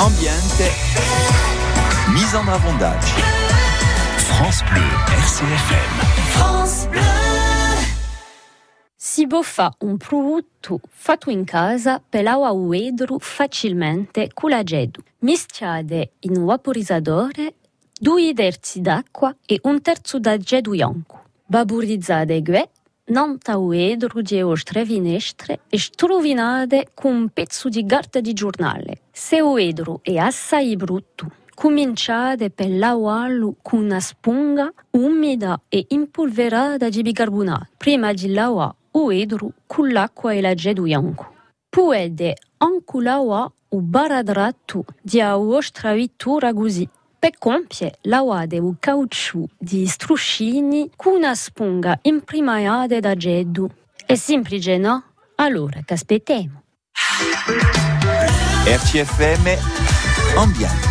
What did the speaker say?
ambiente, mise en avondage. France Bleu, RCFM. France Bleu. Si può fare un prodotto fatto in casa per l'acqua uedru facilmente con la gedu. Mischiate in un vaporizzatore due terzi d'acqua e un terzo da gedu bianco. Vaporizzate gue 90 uedru di ostre finestre e strovinate con un pezzo di carta di giornale. Se uedru è assai brutto, cominciate per lavarlo con una sponga umida e impolverata di bicarbonato prima di lavare uedru con l'acqua e la bianco. Potete anche lavare un baradratto di vostra vittura così. Per compiere, lavate un caucciù di struscini con una sponga imprimata da gedu. È semplice, no? Allora, che aspettiamo? RCFM, ambiente.